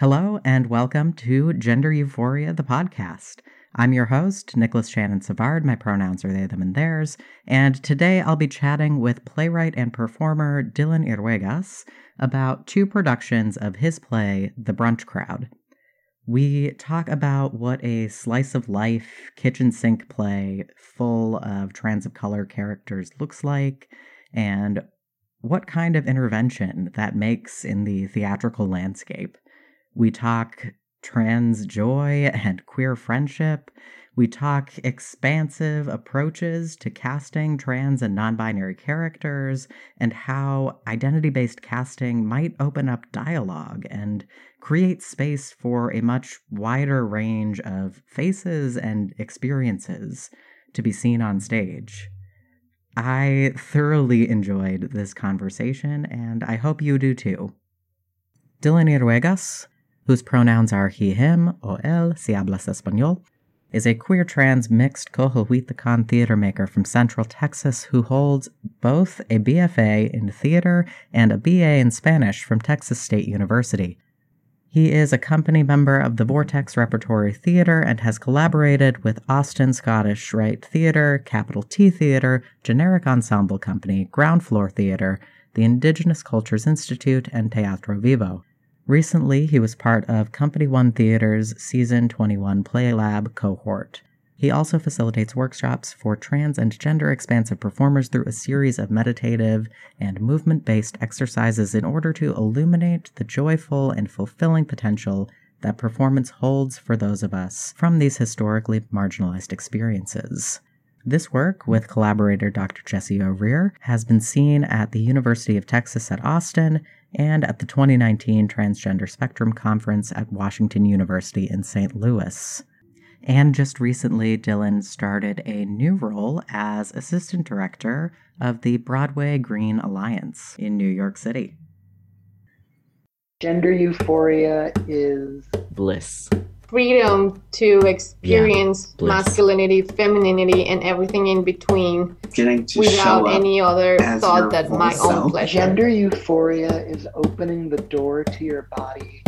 Hello, and welcome to Gender Euphoria, the podcast. I'm your host, Nicolas Shannon Savard. My pronouns are they, them, and theirs. And today I'll be chatting with playwright and performer Dillon Yruegas about two productions of his play, The Brunch Crowd. We talk about what a slice of life kitchen sink play full of trans of color characters looks like, and what kind of intervention that makes in the theatrical landscape. We talk trans joy and queer friendship. We talk expansive approaches to casting trans and non binary characters and how identity based casting might open up dialogue and create space for a much wider range of faces and experiences to be seen on stage. I thoroughly enjoyed this conversation, and I hope you do too. Dillon Yruegas whose pronouns are he, him, o él, si hablas español, is a queer trans mixed Coahuiltecan theater maker from Central Texas who holds both a BFA in theater and a BA in Spanish from Texas State University. He is a company member of the Vortex Repertory Theater and has collaborated with Austin Scottish Rite Theater, Capital T Theater, Generic Ensemble Company, Ground Floor Theater, the Indigenous Cultures Institute, and Teatro Vivo. Recently, he was part of Company One Theater's Season 21 Play Lab cohort. He also facilitates workshops for trans and gender expansive performers through a series of meditative and movement based exercises in order to illuminate the joyful and fulfilling potential that performance holds for those of us from these historically marginalized experiences. This work, with collaborator Dr. Jesse O'Rear, has been seen at the University of Texas at Austin and at the 2019 Transgender Spectrum Conference at Washington University in St. Louis. And just recently, Dillon started a new role as assistant director of the Broadway Green Alliance in New York City. Gender euphoria is bliss freedom to experience yeah, masculinity, femininity, and everything in between without any other thought that my self. own pleasure. Gender euphoria is opening the door to your body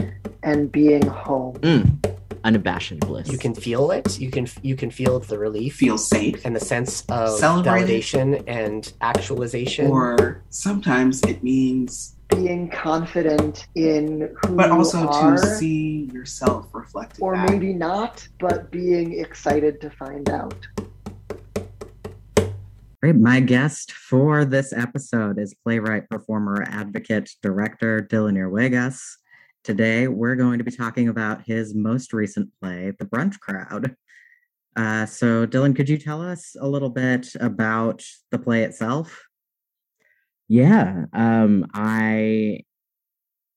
and being home. Mm. Unabashed bliss. You can feel it. You can you can feel the relief. Feel safe. And the sense of validation and actualization. Or sometimes it means being confident in who but also you are, to see yourself reflected or back. maybe not but being excited to find out Great. My guest for this episode is playwright, performer, advocate, director Dillon Yruegas. Today, we're going to be talking about his most recent play, The Brunch Crowd. Uh, so, Dillon, could you tell us a little bit about the play itself? Yeah, um, I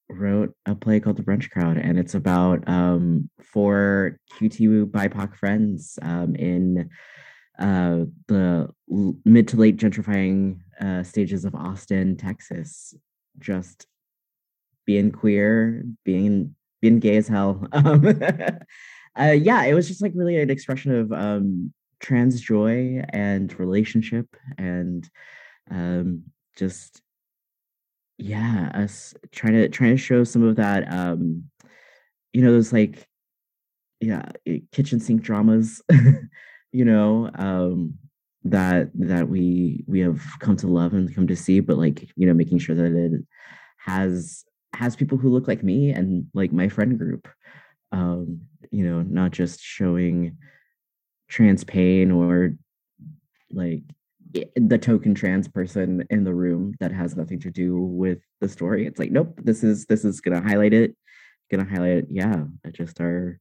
wrote a play called The Brunch Crowd, and it's about um, four QT BIPOC friends um, in uh, the mid to late gentrifying uh, stages of Austin, Texas, just being queer, being being gay as hell. Um, uh, yeah, it was just like really an expression of um, trans joy and relationship and um, just yeah us trying to trying to show some of that um you know those like yeah kitchen sink dramas you know um that that we we have come to love and come to see but like you know making sure that it has has people who look like me and like my friend group um you know not just showing trans pain or like the token trans person in the room that has nothing to do with the story. It's like, nope, this is this is gonna highlight it, gonna highlight it. Yeah, just our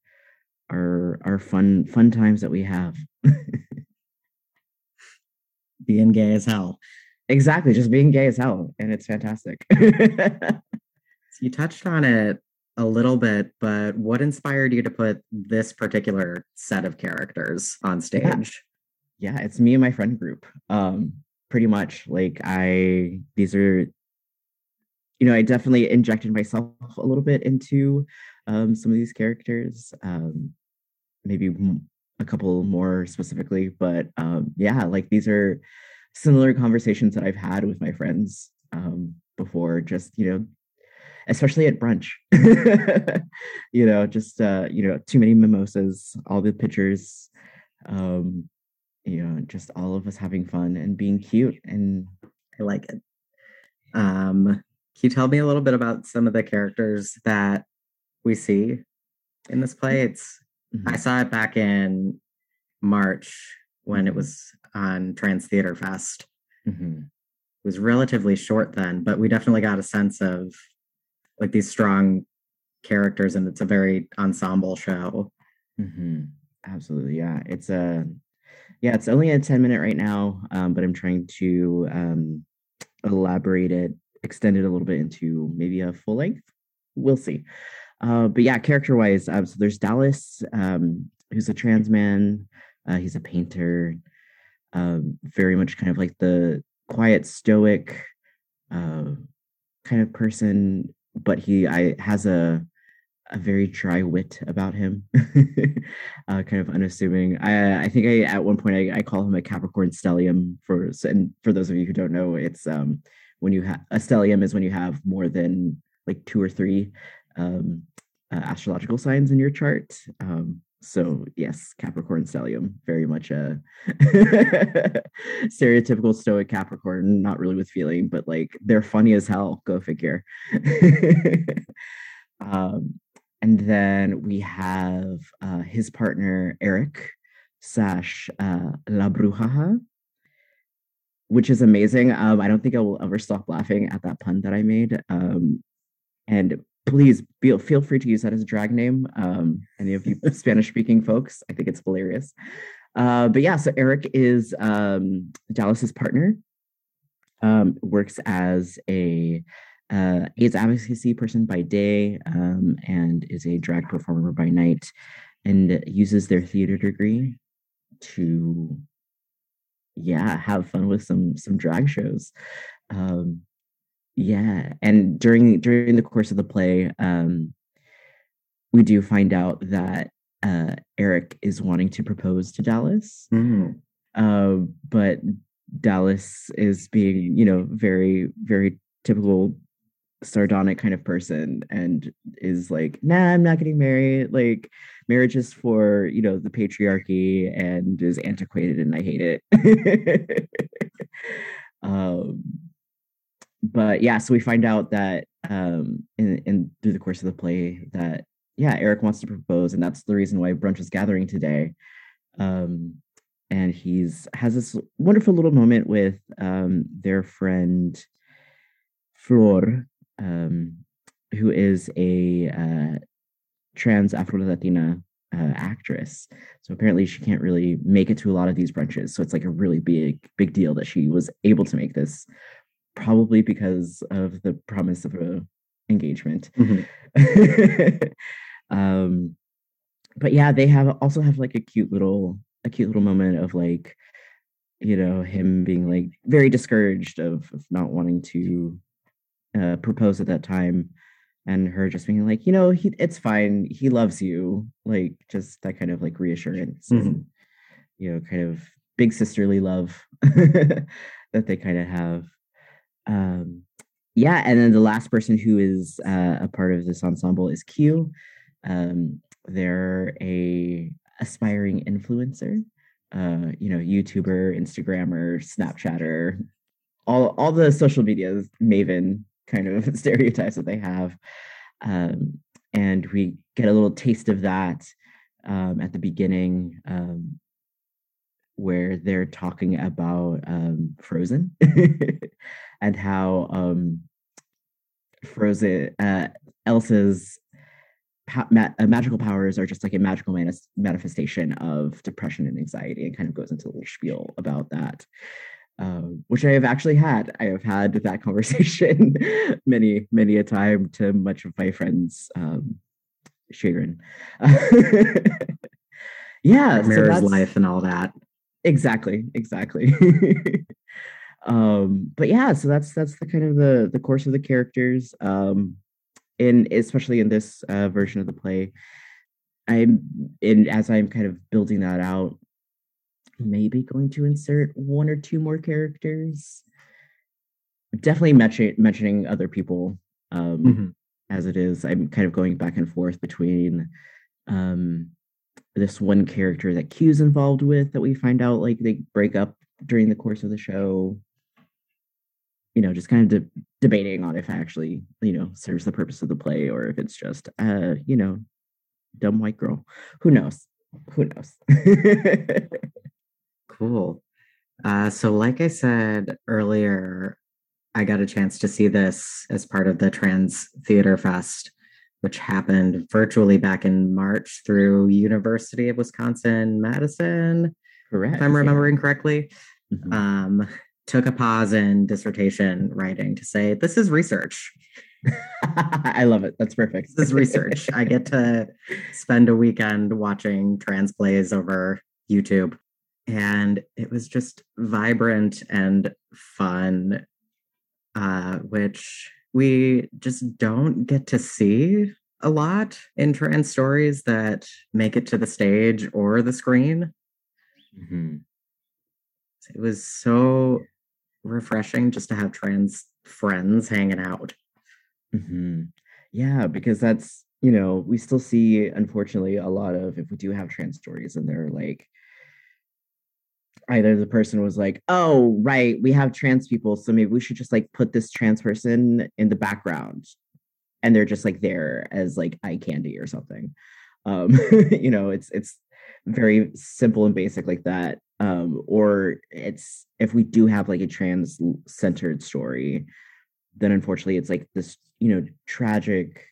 our our fun fun times that we have. being gay as hell. Exactly, just being gay as hell, and it's fantastic. so you touched on it a little bit, but what inspired you to put this particular set of characters on stage? yeah, it's me and my friend group. Um, pretty much like I these are you know, I definitely injected myself a little bit into um, some of these characters. Um, maybe a couple more specifically, but um, yeah, like these are similar conversations that I've had with my friends um, before. Just you know, especially at brunch. you know, just uh, you know, too many mimosas, all the pictures, um, you know, just all of us having fun and being cute and I like it. Um, can you tell me a little bit about some of the characters that we see in this play? It's mm-hmm. I saw it back in March when it mm-hmm. was on Trans Theater Fest. Mm-hmm. It was relatively short then, but we definitely got a sense of like these strong characters, and it's a very ensemble show. Mm-hmm. Absolutely, yeah. It's a yeah, it's only a ten minute right now, um, but I'm trying to um, elaborate it, extend it a little bit into maybe a full length. We'll see. Uh, but yeah, character wise, um, so there's Dallas, um, who's a trans man. Uh, he's a painter, um, very much kind of like the quiet, stoic uh, kind of person, but he I has a a very dry wit about him, uh, kind of unassuming. I I think I at one point I, I call him a Capricorn stellium for and for those of you who don't know, it's um when you have a stellium is when you have more than like two or three um, uh, astrological signs in your chart. Um, so yes, Capricorn stellium, very much a stereotypical stoic Capricorn, not really with feeling, but like they're funny as hell. Go figure. um, and then we have uh, his partner Eric Sash uh, La Brujaha, which is amazing. Um, I don't think I will ever stop laughing at that pun that I made. Um, and please feel feel free to use that as a drag name. Um, any of you Spanish speaking folks, I think it's hilarious. Uh, but yeah, so Eric is um, Dallas's partner. Um, works as a uh, AIDS advocacy person by day um, and is a drag performer by night, and uses their theater degree to yeah have fun with some some drag shows um yeah, and during during the course of the play, um, we do find out that uh, Eric is wanting to propose to Dallas, mm. uh, but Dallas is being, you know, very very typical sardonic kind of person and is like, nah, I'm not getting married. Like, marriage is for, you know, the patriarchy and is antiquated and I hate it. um, but yeah, so we find out that um, in, in through the course of the play that yeah, Eric wants to propose, and that's the reason why brunch is gathering today. Um, and he's has this wonderful little moment with um, their friend Flor, um, who is a uh, trans Afro Latina uh, actress. So apparently she can't really make it to a lot of these brunches. So it's like a really big, big deal that she was able to make this probably because of the promise of a engagement. Mm-hmm. um, but yeah, they have also have like a cute little a cute little moment of like, you know, him being like very discouraged of, of not wanting to uh, propose at that time, and her just being like, you know, he it's fine, he loves you, like just that kind of like reassurance, mm-hmm. and, you know, kind of big sisterly love that they kind of have um, yeah, and then the last person who is uh, a part of this ensemble is Q. Um, they're a aspiring influencer, uh, you know, YouTuber, Instagrammer, Snapchatter, all all the social media maven kind of stereotypes that they have. Um, and we get a little taste of that um, at the beginning um, where they're talking about um, Frozen and how um, Frozen, uh, Elsa's pa- ma- uh, magical powers are just like a magical manis- manifestation of depression and anxiety, and kind of goes into a little spiel about that. Um, which I have actually had. I have had that conversation many, many a time to much of my friends' um, chagrin. yeah, mirrors so life and all that. Exactly, exactly. um, but yeah, so that's that's the kind of the the course of the characters. Um, in especially in this uh, version of the play, I'm in as I'm kind of building that out. Maybe going to insert one or two more characters. Definitely mention, mentioning other people um, mm-hmm. as it is. I'm kind of going back and forth between um, this one character that Q's involved with that we find out like they break up during the course of the show. You know, just kind of de- debating on if actually, you know, serves the purpose of the play or if it's just, uh, you know, dumb white girl. Who knows? Who knows? cool. Uh, so, like I said earlier, I got a chance to see this as part of the Trans Theater Fest, which happened virtually back in March through University of Wisconsin Madison. Correct. If I'm remembering yeah. correctly. Mm-hmm. Um, took a pause in dissertation writing to say this is research. I love it. That's perfect. This is research. I get to spend a weekend watching trans plays over YouTube. And it was just vibrant and fun, uh, which we just don't get to see a lot in trans stories that make it to the stage or the screen. Mm-hmm. It was so refreshing just to have trans friends hanging out. Mm-hmm. Yeah, because that's, you know, we still see, unfortunately, a lot of, if we do have trans stories and they're like, either the person was like, oh, right, we have trans people, so maybe we should just like put this trans person in the background. And they're just like there as like eye candy or something. Um, you know, it's it's very simple and basic like that. Um, or it's if we do have like a trans centered story, then unfortunately it's like this you know tragic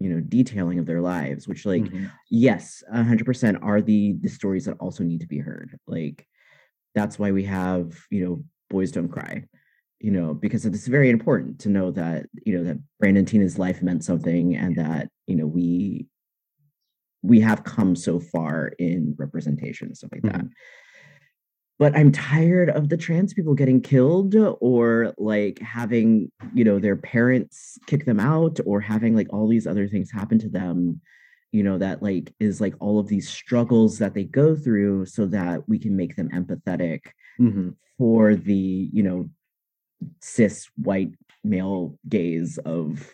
you know detailing of their lives which like mm-hmm. yes 100% are the the stories that also need to be heard like that's why we have you know boys don't cry you know because it's very important to know that you know that Brandon Teena's life meant something and that you know we we have come so far in representation and stuff like mm-hmm. that but I'm tired of the trans people getting killed or like having, you know, their parents kick them out or having like all these other things happen to them, you know, that like is like all of these struggles that they go through so that we can make them empathetic mm-hmm. for the, you know, cis white male gaze of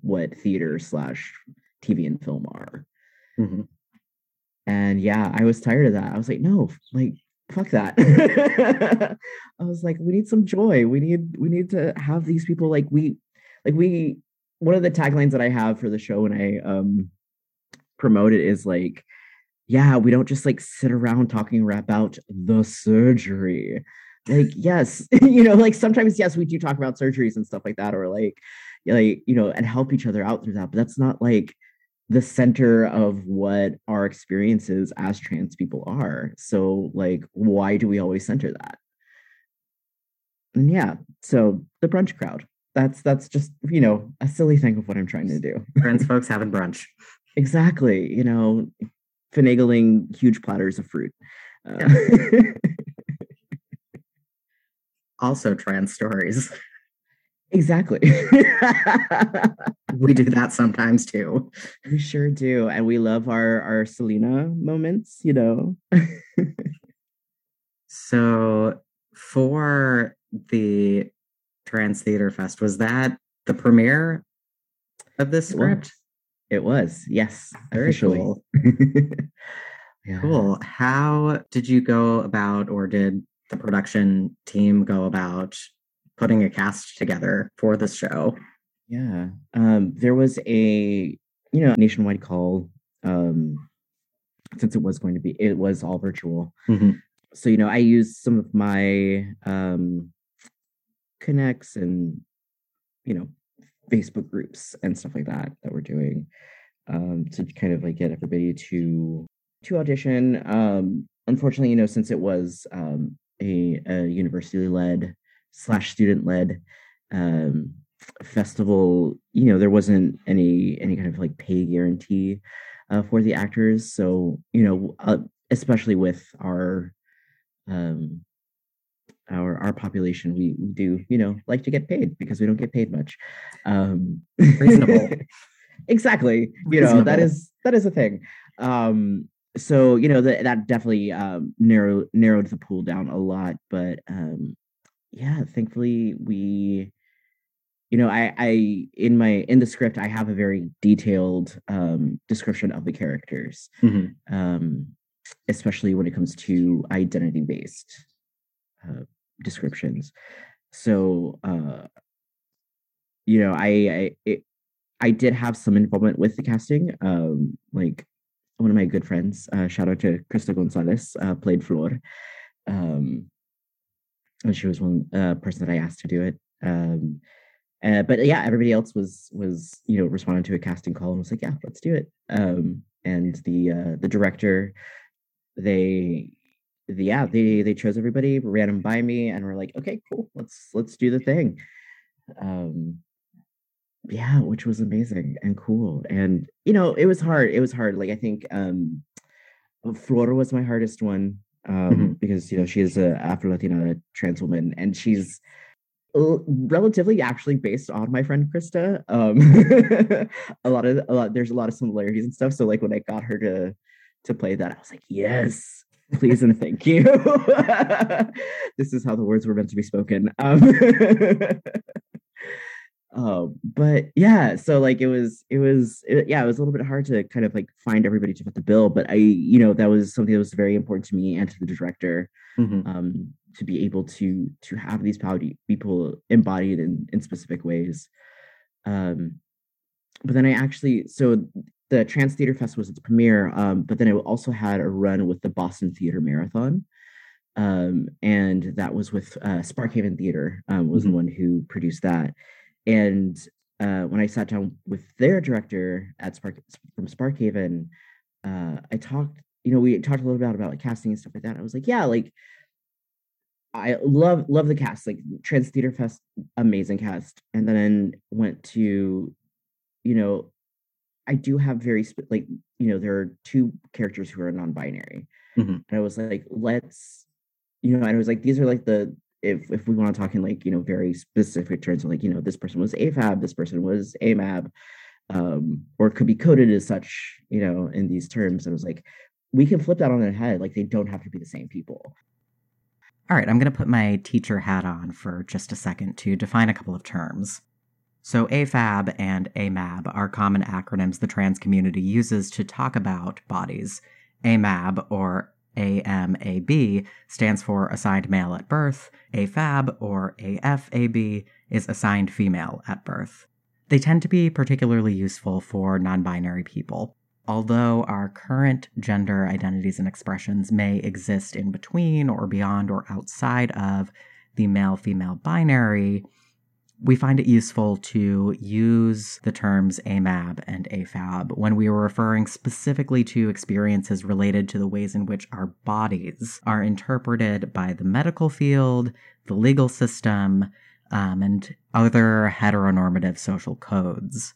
what theater slash TV and film are. Mm-hmm. And yeah, I was tired of that. I was like, no, like fuck that. I was like we need some joy. We need we need to have these people like we like we one of the taglines that i have for the show when i um promote it is like yeah we don't just like sit around talking about the surgery. Like yes you know like sometimes yes we do talk about surgeries and stuff like that or like like you know and help each other out through that but that's not like the center of what our experiences as trans people are. So, like, why do we always center that? And yeah, so the brunch crowd. That's that's just you know a silly thing of what I'm trying to do. Trans folks having brunch. exactly. You know, finagling huge platters of fruit. Uh, also, trans stories. Exactly. we do that sometimes too. We sure do. And we love our our Selena moments, you know. so for the Trans Theater Fest, was that the premiere of this script? It was, yes. Very officially. cool. yeah. Cool. How did you go about or did the production team go about putting a cast together for this show. Yeah. Um, there was a, you know, nationwide call um, since it was going to be, it was all virtual. Mm-hmm. So, you know, I used some of my um, connects and, you know, Facebook groups and stuff like that that we're doing um, to kind of like get everybody to to audition. Um, unfortunately, you know, since it was um, a, a university led slash student led um, festival, you know, there wasn't any any kind of like pay guarantee uh, for the actors. So you know, uh, especially with our um, our our population, we, we do you know like to get paid because we don't get paid much. Um, Reasonable. exactly. You Reasonable. know that is that is a thing. Um, so you know that that definitely um, narrowed narrowed the pool down a lot, but um, yeah, thankfully we you know, I, I in my in the script I have a very detailed um, description of the characters, mm-hmm. um, especially when it comes to identity based uh, descriptions. So, uh, you know, I I, it, I did have some involvement with the casting. Um, like one of my good friends, uh, shout out to Krista Gonzalez, uh, played Flor. Um, and she was one uh, person that I asked to do it. Um, uh, but yeah, everybody else was was you know responding to a casting call and was like, yeah, let's do it. Um, and the uh, the director, they, the, yeah, they they chose everybody, ran them by me, and we're like, okay, cool, let's let's do the thing. Um, yeah, which was amazing and cool, and you know, it was hard. It was hard. Like I think um, Flora was my hardest one um, mm-hmm. because you know she is a Afro Latina trans woman, and she's relatively actually based on my friend Krista. Um, a lot of a lot there's a lot of similarities and stuff. So like when I got her to to play that, I was like, yes, please and thank you. this is how the words were meant to be spoken. Um, um, but yeah, so like it was, it was, it, yeah, it was a little bit hard to kind of like find everybody to fit the bill. But I, you know, that was something that was very important to me and to the director. Mm-hmm. Um, to be able to to have these people embodied in in specific ways um but then i actually so the trans theater fest was its premiere um but then it also had a run with the boston theater marathon um and that was with uh sparkhaven theater um was mm-hmm. the one who produced that and uh when i sat down with their director at spark from sparkhaven uh i talked you know we talked a little bit about like casting and stuff like that i was like yeah like I love love the cast, like Trans Theater Fest, amazing cast. And then went to, you know, I do have very sp- like you know there are two characters who are non-binary, mm-hmm. and I was like, let's, you know, and I was like, these are like the if if we want to talk in like you know very specific terms, like you know this person was AFAB, this person was AMAB, um, or could be coded as such, you know, in these terms. And I was like, we can flip that on their head, like they don't have to be the same people. All right, I'm going to put my teacher hat on for just a second to define a couple of terms. So, AFAB and AMAB are common acronyms the trans community uses to talk about bodies. AMAB, or AMAB, stands for assigned male at birth. AFAB, or AFAB, is assigned female at birth. They tend to be particularly useful for non binary people. Although our current gender identities and expressions may exist in between or beyond or outside of the male female binary, we find it useful to use the terms AMAB and AFAB when we are referring specifically to experiences related to the ways in which our bodies are interpreted by the medical field, the legal system, um, and other heteronormative social codes.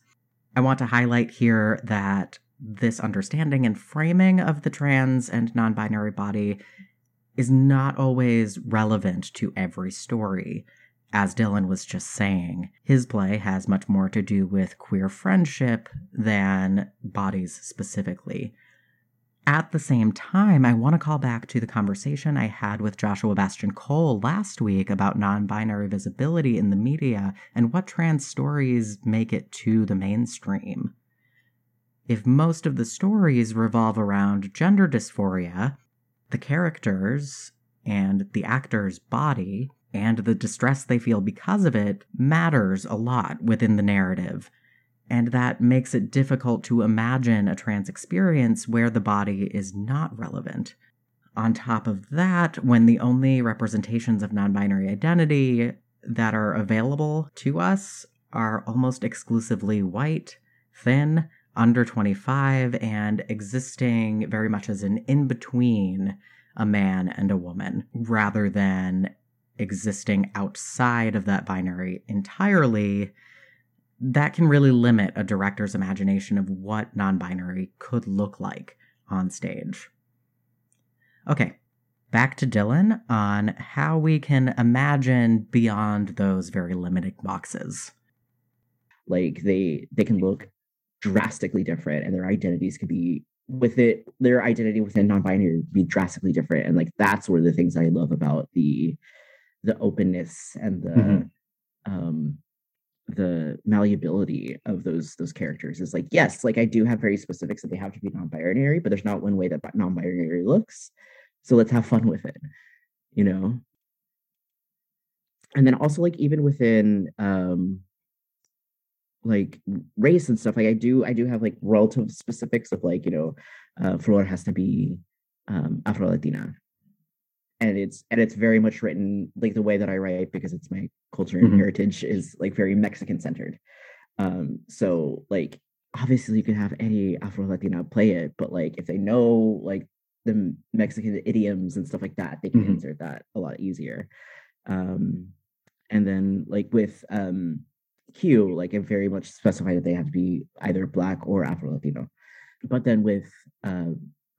I want to highlight here that this understanding and framing of the trans and non binary body is not always relevant to every story. As Dillon was just saying, his play has much more to do with queer friendship than bodies specifically. At the same time, I want to call back to the conversation I had with Joshua Bastian Cole last week about non binary visibility in the media and what trans stories make it to the mainstream. If most of the stories revolve around gender dysphoria, the characters and the actor's body and the distress they feel because of it matters a lot within the narrative. And that makes it difficult to imagine a trans experience where the body is not relevant. On top of that, when the only representations of non binary identity that are available to us are almost exclusively white, thin, under 25 and existing very much as an in between a man and a woman rather than existing outside of that binary entirely, that can really limit a director's imagination of what non binary could look like on stage. Okay, back to Dillon on how we can imagine beyond those very limiting boxes. Like they they can look drastically different and their identities could be with it their identity within non-binary be drastically different and like that's one of the things i love about the the openness and the mm-hmm. um the malleability of those those characters is like yes like i do have very specifics that they have to be non-binary but there's not one way that non-binary looks. So let's have fun with it you know? And then also like even within um like race and stuff like i do i do have like relative specifics of like you know uh flor has to be um afro latina and it's and it's very much written like the way that i write because it's my culture and mm-hmm. heritage is like very mexican centered um so like obviously you can have any afro latina play it but like if they know like the mexican idioms and stuff like that they can mm-hmm. insert that a lot easier um and then like with um Q, like it very much specified that they have to be either black or Afro Latino. But then with uh,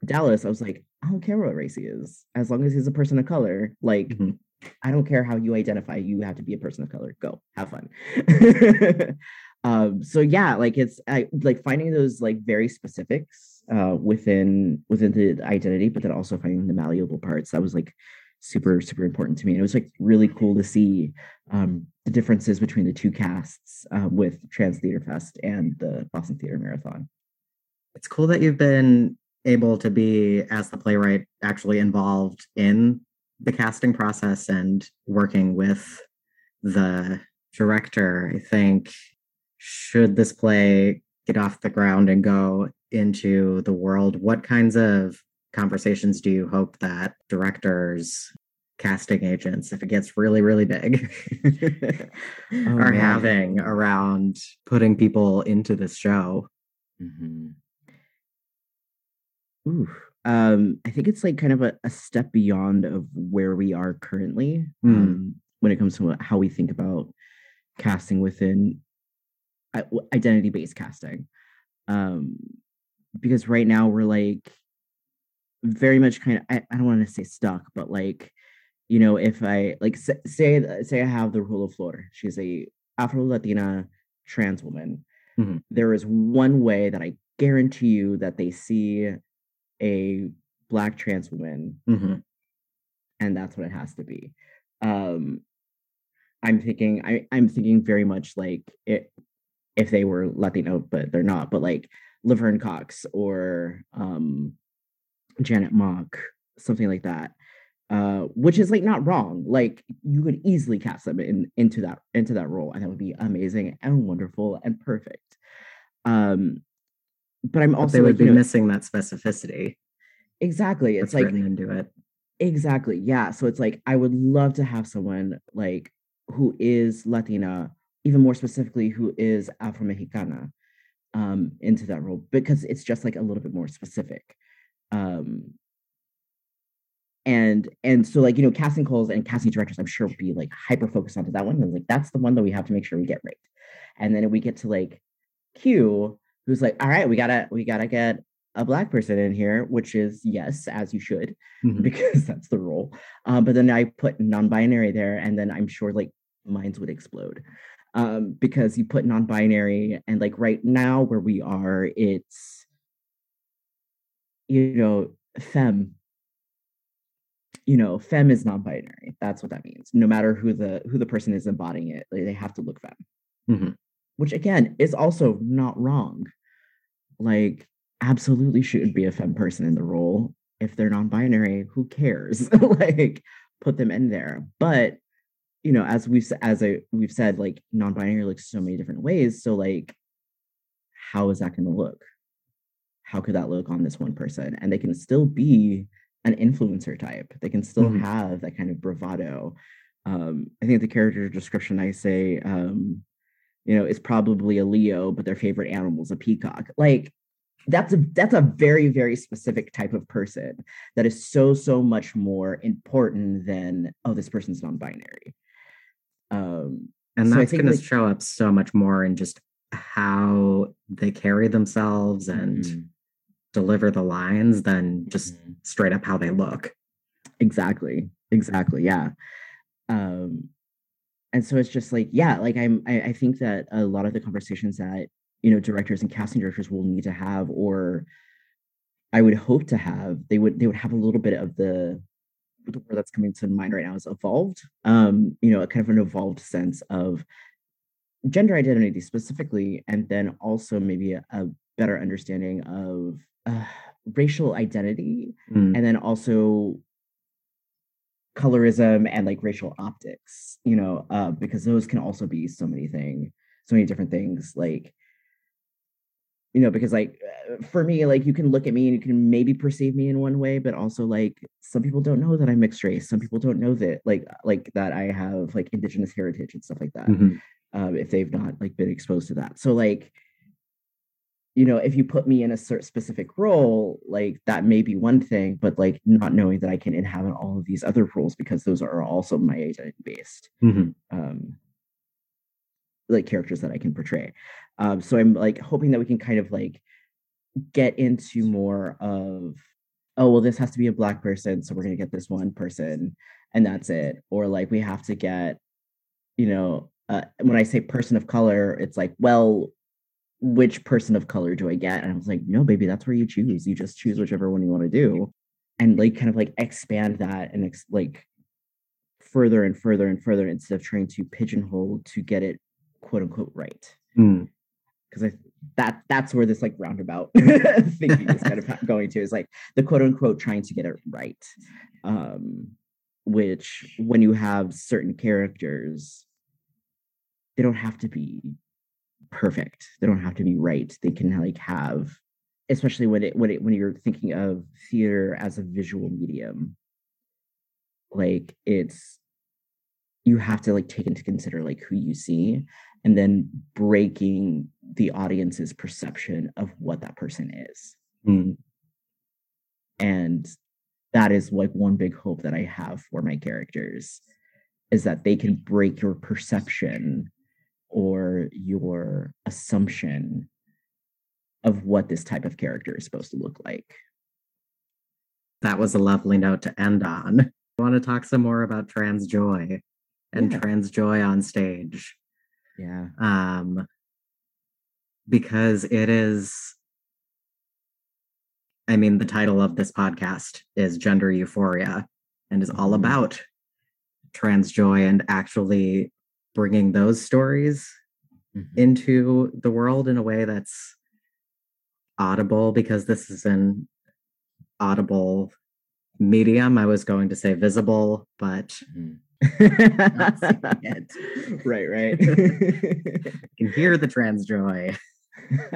Dallas, I was like, I don't care what race he is, as long as he's a person of color. Like, mm-hmm. I don't care how you identify. You have to be a person of color. Go have fun. um, so yeah, like it's I, like finding those like very specifics uh, within within the identity, but then also finding the malleable parts. That was like super super important to me and it was like really cool to see um, the differences between the two casts uh, with trans theater fest and the boston theater marathon it's cool that you've been able to be as the playwright actually involved in the casting process and working with the director i think should this play get off the ground and go into the world what kinds of conversations do you hope that directors casting agents if it gets really really big oh, are man. having around putting people into this show mm-hmm. Ooh, um, I think it's like kind of a, a, step beyond of where we are currently mm. um, when it comes to how we think about casting within identity based casting. Um, because right now we're like very much kind of I, I don't want to say stuck, but like you know, if I like say say I have the rule of Flor, she's a Afro Latina trans woman. Mm-hmm. There is one way that I guarantee you that they see a black trans woman, mm-hmm. and that's what it has to be. Um, I'm thinking I, I'm thinking very much like it if they were Latino, but they're not, but like Laverne Cox or um Janet Mock, something like that. Uh, which is like not wrong. Like you could easily cast them in into that into that role, and that would be amazing and wonderful and perfect. Um, but I'm also but they would like, be you know, missing that specificity. Exactly, it's like into it. Exactly, yeah. So it's like I would love to have someone like who is Latina, even more specifically, who is Afro Mexicana, um, into that role because it's just like a little bit more specific um and and so like you know casting calls and casting directors i'm sure will be like hyper focused onto that one and like that's the one that we have to make sure we get right and then we get to like q who's like all right we gotta we gotta get a black person in here which is yes as you should mm-hmm. because that's the role um, but then i put non-binary there and then i'm sure like minds would explode um, because you put non-binary and like right now where we are it's you know, fem, you know, fem is non-binary. That's what that means. No matter who the who the person is embodying it, like, they have to look fem. Mm-hmm. Which again is also not wrong. Like, absolutely should be a fem person in the role. If they're non-binary, who cares? like, put them in there. But you know, as we've as I we've said, like non-binary looks so many different ways. So like, how is that going to look? how could that look on this one person? And they can still be an influencer type. They can still mm-hmm. have that kind of bravado. Um, I think the character description I say, um, you know, is probably a Leo, but their favorite animal is a peacock. Like that's a that's a very very specific type of person that is so so much more important than oh this person's non-binary. Um, and so that's going to show up so much more in just how they carry themselves and mm-hmm deliver the lines than just mm-hmm. straight up how they look. Exactly. Exactly. Yeah. Um, and so it's just like, yeah, like I'm, I, I think that a lot of the conversations that, you know, directors and casting directors will need to have, or I would hope to have, they would, they would have a little bit of the, the word that's coming to mind right now is evolved. Um, you know, a kind of an evolved sense of gender identity specifically, and then also maybe a, a better understanding of uh, racial identity, mm. and then also colorism and like racial optics, you know, uh, because those can also be so many things, so many different things. Like, you know, because like uh, for me, like you can look at me and you can maybe perceive me in one way, but also like some people don't know that I'm mixed race. Some people don't know that like like that I have like indigenous heritage and stuff like that. Mm-hmm. Um, if they've not like been exposed to that. So like you know, if you put me in a certain specific role, like that may be one thing, but like not knowing that I can inhabit all of these other roles because those are also my identity based, mm-hmm. um, like characters that I can portray. Um, so I'm like hoping that we can kind of like get into more of, oh, well, this has to be a black person, so we're gonna get this one person, and that's it. Or like we have to get, you know, uh, when I say person of color, it's like, well, which person of color do I get? And I was like, no, baby, that's where you choose. You just choose whichever one you want to do. And like kind of like expand that and ex- like further and further and further instead of trying to pigeonhole to get it quote unquote right. Because mm. I that that's where this like roundabout thinking is kind of going to is like the quote unquote trying to get it right. Um, which when you have certain characters, they don't have to be perfect. They don't have to be right. They can like have, especially when it when it when you're thinking of theater as a visual medium, like it's you have to like take into consider like who you see and then breaking the audience's perception of what that person is. Mm. And that is like one big hope that I have for my characters is that they can break your perception or your assumption of what this type of character is supposed to look like. That was a lovely note to end on. I want to talk some more about trans joy and yeah. trans joy on stage. Yeah. Um because it is I mean the title of this podcast is Gender Euphoria and is all mm-hmm. about trans joy and actually bringing those stories mm-hmm. into the world in a way that's audible because this is an audible medium. I was going to say visible, but mm-hmm. right, right. can hear the trans joy.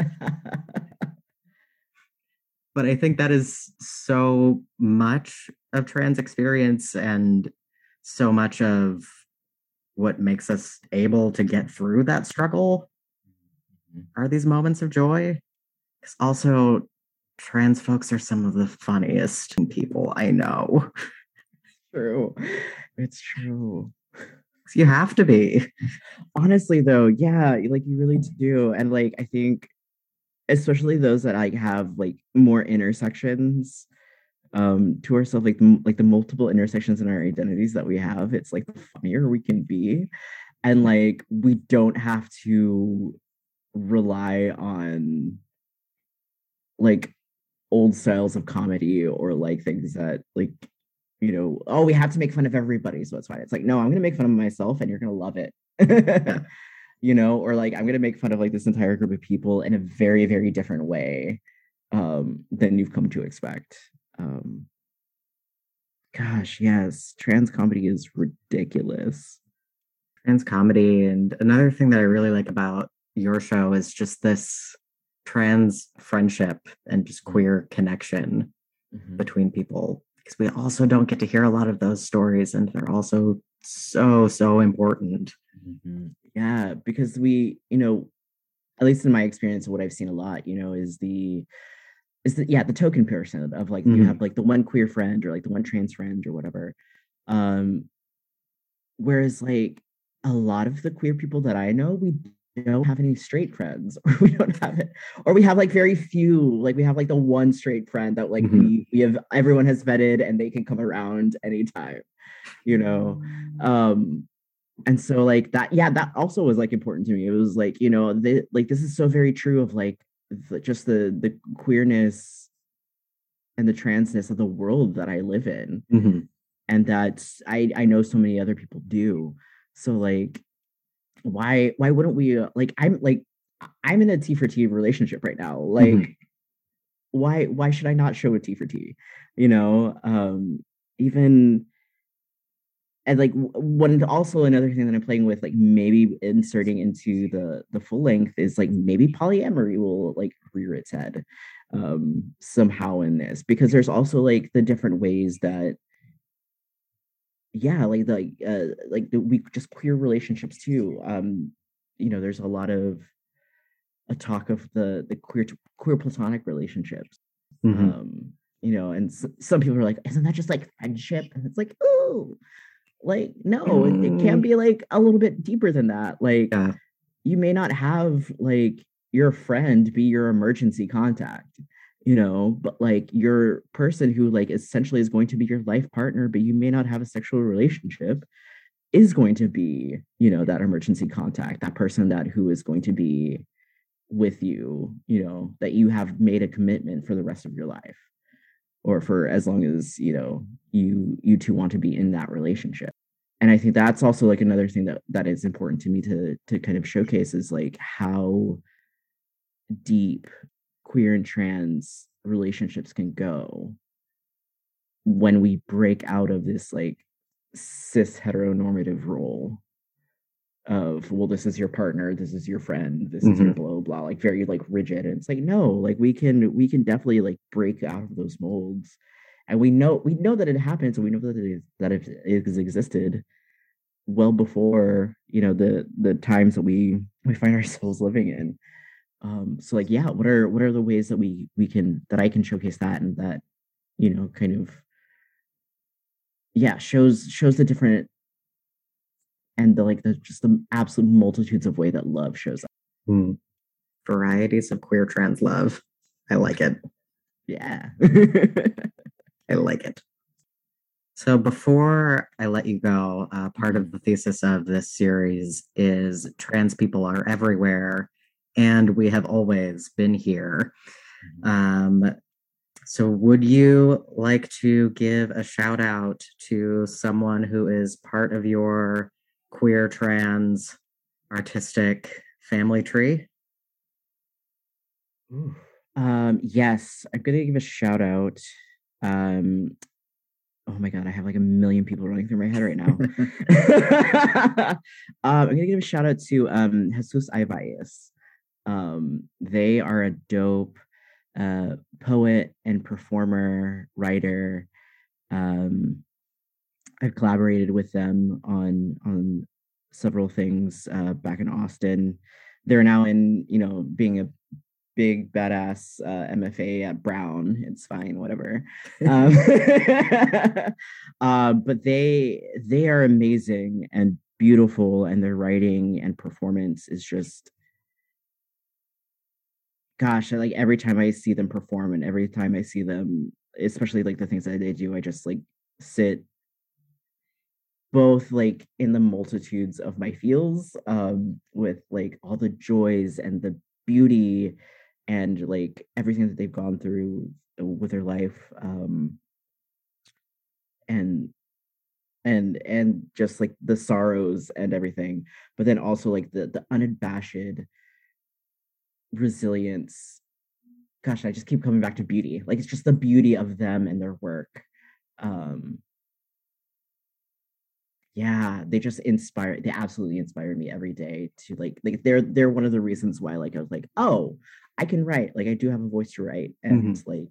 but I think that is so much of trans experience and so much of what makes us able to get through that struggle mm-hmm. are these moments of joy. Because also, trans folks are some of the funniest people I know. True. It's true. You have to be. Honestly, though, yeah, like you really do. And like, I think, especially those that like have like more intersections um to ourselves like the, like the multiple intersections in our identities that we have it's like the funnier we can be. And like we don't have to rely on like old styles of comedy or like things that like you know oh we have to make fun of everybody so it's fine. It's like no i'm gonna make fun of myself and you're gonna love it. You know? Or like i'm gonna make fun of like this entire group of people in a very very different way um than you've come to expect um gosh yes trans comedy is ridiculous trans comedy and another thing that i really like about your show is just this trans friendship and just mm-hmm. queer connection mm-hmm. between people because we also don't get to hear a lot of those stories and they're also so so important mm-hmm. yeah because we you know at least in my experience what i've seen a lot you know is the is the yeah the token person of like mm-hmm. you have like the one queer friend or like the one trans friend or whatever um whereas like a lot of the queer people that i know we don't have any straight friends or we don't have it or we have like very few like we have like the one straight friend that like mm-hmm. we we have everyone has vetted and they can come around anytime you know um and so like that yeah that also was like important to me it was like you know the, like this is so very true of like just the the queerness and the transness of the world that I live in, mm-hmm. and that I I know so many other people do. So like, why why wouldn't we uh, like i'm like i'm in a t for t relationship right now like mm-hmm. why why should i not show a t for t you know um even and like one also another thing that i'm playing with like maybe inserting into the the full length is like maybe polyamory will like rear its head um somehow in this because there's also like the different ways that yeah like the uh like the, we just queer relationships too um you know there's a lot of a talk of the the queer queer platonic relationships mm-hmm. um you know and s- some people are like isn't that just like friendship and it's like oh like no mm. it, it, can mm. be like a little bit deeper than that like yeah. you may not have like your friend be your emergency contact you know but like your person who like essentially is going to be your life partner but you may not have a sexual relationship is going to be you know that emergency contact that person that who is going to be with you you know that you have made a commitment for the rest of your life or for as long as you know you you two want to be in that relationship. And i think that's also like another thing that that is important to me to to kind of showcase is like how deep queer and trans relationships can go when we break out of this like cis heteronormative role of well this is your partner this is your friend this mm-hmm. is your mm-hmm. blah blah like very like rigid and it's like no like we can we can definitely like break out of those molds and we know we know that it happens and we know that it is that it has existed well before you know the the times that we we find ourselves living in um so like yeah what are what are the ways that we we can that i can showcase that and that you know kind of yeah shows shows the different and the like the just the absolute multitudes of way that love shows up mm. varieties of queer trans love i like it yeah i like it so before I let you go, uh, part of the thesis of this series is trans people are everywhere and we have always been here. Mm-hmm. Um, so, would you like to give a shout out to someone who is part of your queer, trans, artistic family tree? Um, yes, I'm going to give a shout out. Um, oh my god, I have like a million people running through my head right now. um, I'm gonna give a shout out to um, Jesus I. Valles. Um, they are a dope uh, poet and performer, writer. Um, I've collaborated with them on on several things uh, back in Austin. They're now in, you know, being a big badass uh, MFA at Brown. It's fine, whatever. Um, uh, but they they are amazing and beautiful, and their writing and performance is just gosh, I, like every time I see them perform and every time I see them, especially like the things that they do, I just like sit both like in the multitudes of my feels um with like all the joys and the beauty and like everything that they've gone through with their life um and and and just like the sorrows and everything but then also like the the unabashed resilience. Gosh i just keep coming back to beauty like it's just the beauty of them and their work um yeah they just inspire they absolutely inspire me every day to like like they're they're one of the reasons why like i was like oh i can write like i do have a voice to write and mm-hmm. like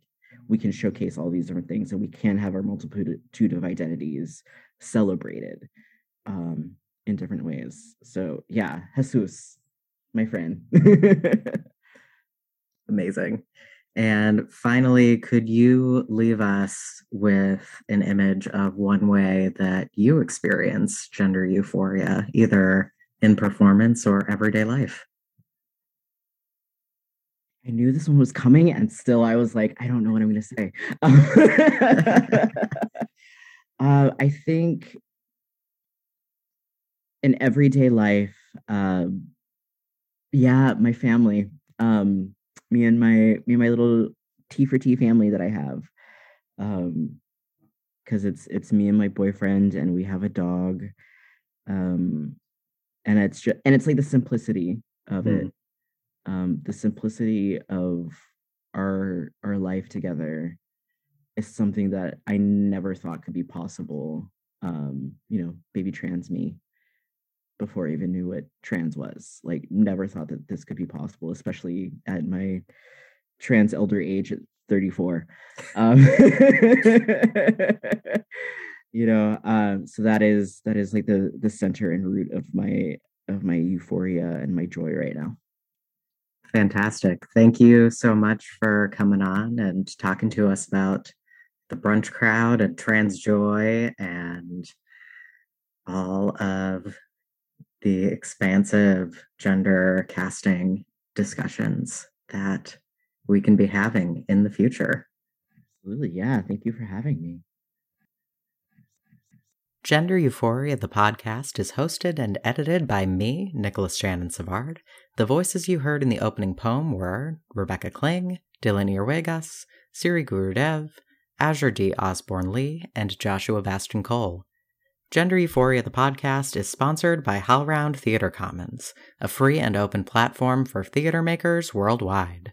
we can showcase all these different things and we can have our multitude of identities celebrated um in different ways so yeah jesus my friend. Amazing. And finally, could you leave us with an image of one way that you experience gender euphoria, either in performance or everyday life? I knew this one was coming, and still I was like, I don't know what I'm going to say. uh, I think in everyday life, um, yeah, my family. Um, me and my me and my little T for T family that I have. Um, because it's it's me and my boyfriend, and we have a dog. Um, and it's just and it's like the simplicity of mm. it um the simplicity of our our life together is something that i never thought could be possible um you know baby trans me before I even knew what trans was. Like, never thought that this could be possible, especially at my trans elder age at 34. Um, you know, um, so that is that is like the the center and root of my of my euphoria and my joy right now. Fantastic. Thank you so much for coming on and talking to us about the brunch crowd and trans joy and all of the expansive gender casting discussions that we can be having in the future. Absolutely. Yeah. Thank you for having me. Gender Euphoria, the podcast, is hosted and edited by me, Nicolas Shannon Savard. The voices you heard in the opening poem were Rebecca Kling, Dillon Yruegas, Siri Gurudev, Azure D. Osborne Lee, and Joshua Bastian Cole. Gender Euphoria, the podcast, is sponsored by HowlRound Theater Commons, a free and open platform for theater makers worldwide.